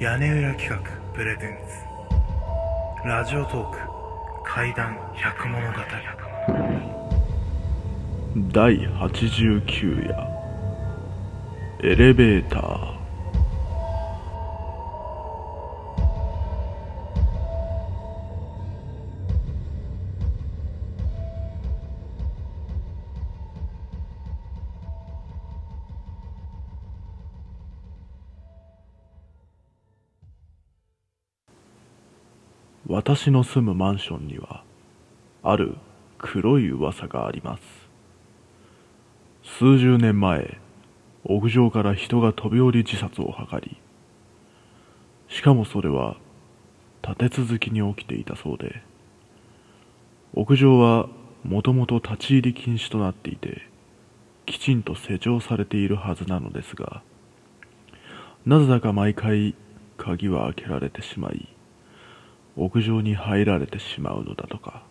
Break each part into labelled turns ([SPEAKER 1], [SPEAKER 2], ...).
[SPEAKER 1] 屋根裏企画プレゼンツ。ラジオトーク怪談百物語。
[SPEAKER 2] 第89夜。エレベーター。私の住むマンションにはある黒い噂があります。数十年前屋上から人が飛び降り自殺を図りしかもそれは立て続きに起きていたそうで屋上はもともと立ち入り禁止となっていてきちんと施錠されているはずなのですがなぜだか毎回鍵は開けられてしまい屋上に入られてしまうのだとか。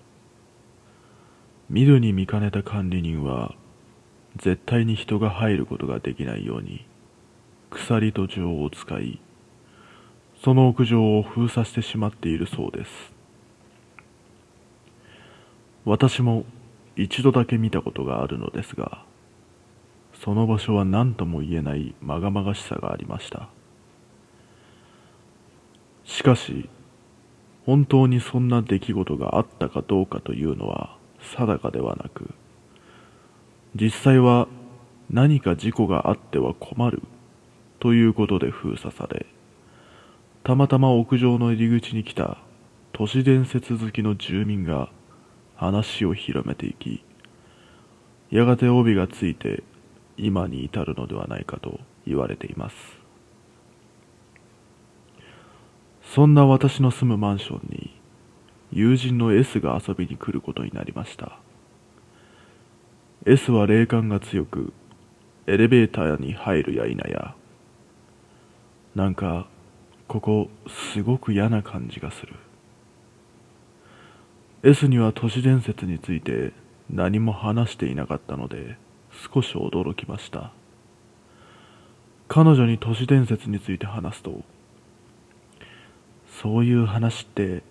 [SPEAKER 2] 見るに見かねた管理人は絶対に人が入ることができないように鎖と錠を使いその屋上を封鎖してしまっているそうです。私も一度だけ見たことがあるのですがその場所は何とも言えないまがまがしさがありました。しかし本当にそんな出来事があったかどうかというのは定かではなく実際は何か事故があっては困るということで封鎖されたまたま屋上の入り口に来た都市伝説好きの住民が話を広めていきやがて帯がついて今に至るのではないかと言われています。そんな私の住むマンションに友人の S が遊びに来ることになりました。S は霊感が強くエレベーターに入るや否や。なんかここすごく嫌な感じがする。S には都市伝説について何も話していなかったので少し驚きました。彼女に都市伝説について話すとそういう話って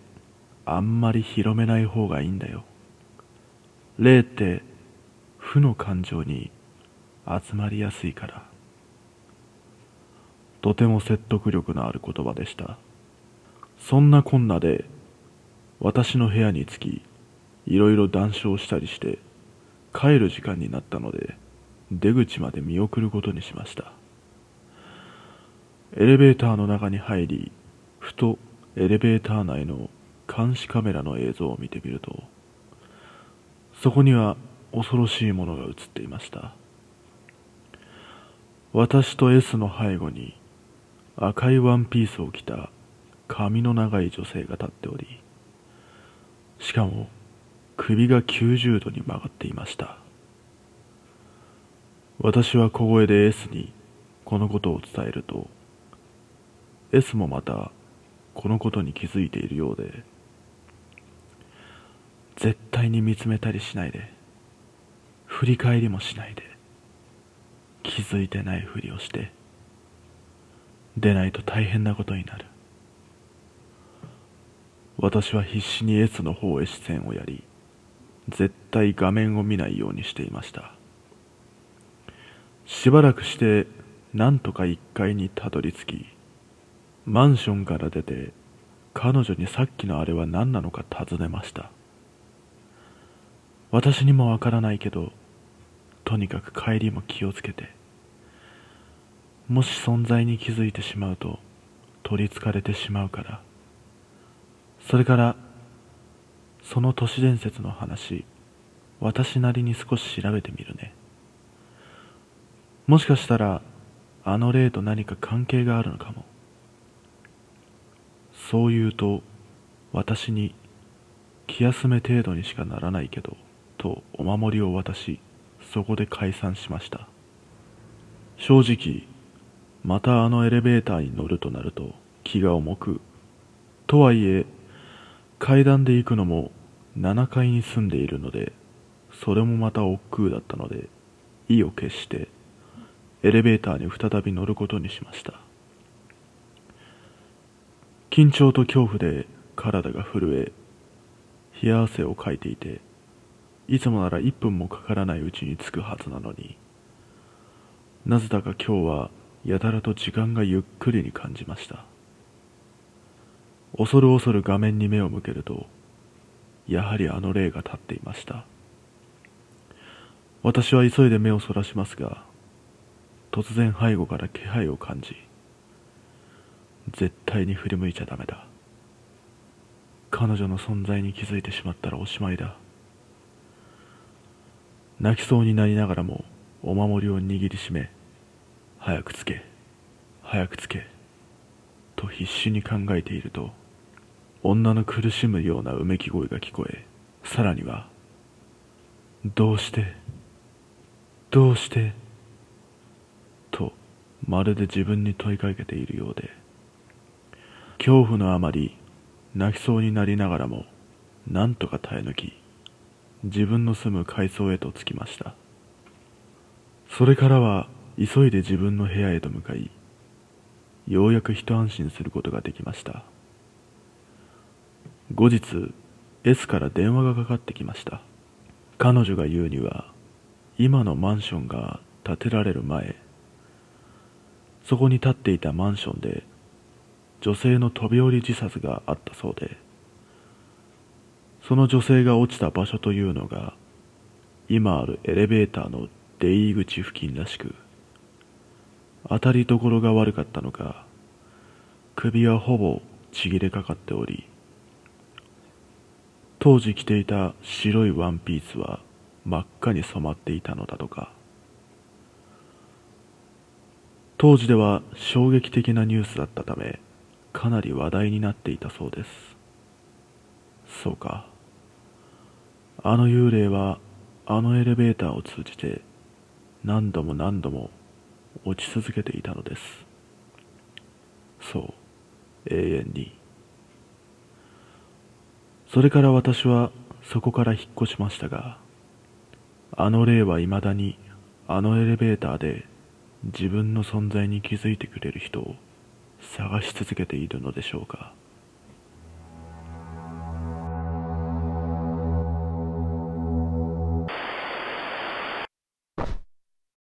[SPEAKER 2] あんまり広めない方がいいんだよ。霊って負の感情に集まりやすいから。とても説得力のある言葉でした。そんなこんなで私の部屋に着きいろいろ談笑したりして帰る時間になったので出口まで見送ることにしました。エレベーターの中に入りふとエレベーター内の監視カメラの映像を見てみるとそこには恐ろしいものが映っていました。私と S の背後に赤いワンピースを着た髪の長い女性が立っておりしかも首が90度に曲がっていました。私は小声で S にこのことを伝えると S もまたこのことに気づいているようで絶対に見つめたりしないで振り返りもしないで気づいてないふりをして出ないと大変なことになる。私は必死に S の方へ視線をやり絶対画面を見ないようにしていました。しばらくしてなんとか1階にたどり着きマンションから出て彼女にさっきのあれは何なのか尋ねました。私にもわからないけどとにかく帰りも気をつけてもし存在に気づいてしまうと取りつかれてしまうからそれからその都市伝説の話私なりに少し調べてみるね。もしかしたらあの霊と何か関係があるのかも。そう言うと私に気休め程度にしかならないけどとお守りを渡しそこで解散しました。正直またあのエレベーターに乗るとなると気が重くとはいえ階段で行くのも7階に住んでいるのでそれもまた億劫だったので意を決してエレベーターに再び乗ることにしました。緊張と恐怖で体が震え冷や汗をかいていていつもなら1分もかからないうちに着くはずなのになぜだか今日はやたらと時間がゆっくりに感じました。恐る恐る画面に目を向けるとやはりあの霊が立っていました。私は急いで目をそらしますが突然背後から気配を感じ絶対に振り向いちゃダメだ。彼女の存在に気づいてしまったらおしまいだ。泣きそうになりながらもお守りを握りしめ早くつけ早くつけと必死に考えていると女の苦しむようなうめき声が聞こえさらにはどうしてどうしてとまるで自分に問いかけているようで。恐怖のあまり泣きそうになりながらも何とか耐え抜き自分の住む階層へと着きました。それからは急いで自分の部屋へと向かいようやく一安心することができました。後日 S から電話がかかってきました。彼女が言うには今のマンションが建てられる前そこに建っていたマンションで女性の飛び降り自殺があったそうでその女性が落ちた場所というのが今あるエレベーターの出入り口付近らしく当たりどころが悪かったのか首はほぼちぎれかかっており当時着ていた白いワンピースは真っ赤に染まっていたのだとか。当時では衝撃的なニュースだったためかなり話題になっていたそうです。そうか。あの幽霊はあのエレベーターを通じて何度も何度も落ち続けていたのです。そう永遠に。それから私はそこから引っ越しましたがあの霊は未だにあのエレベーターで自分の存在に気づいてくれる人を探し続けているのでしょうか。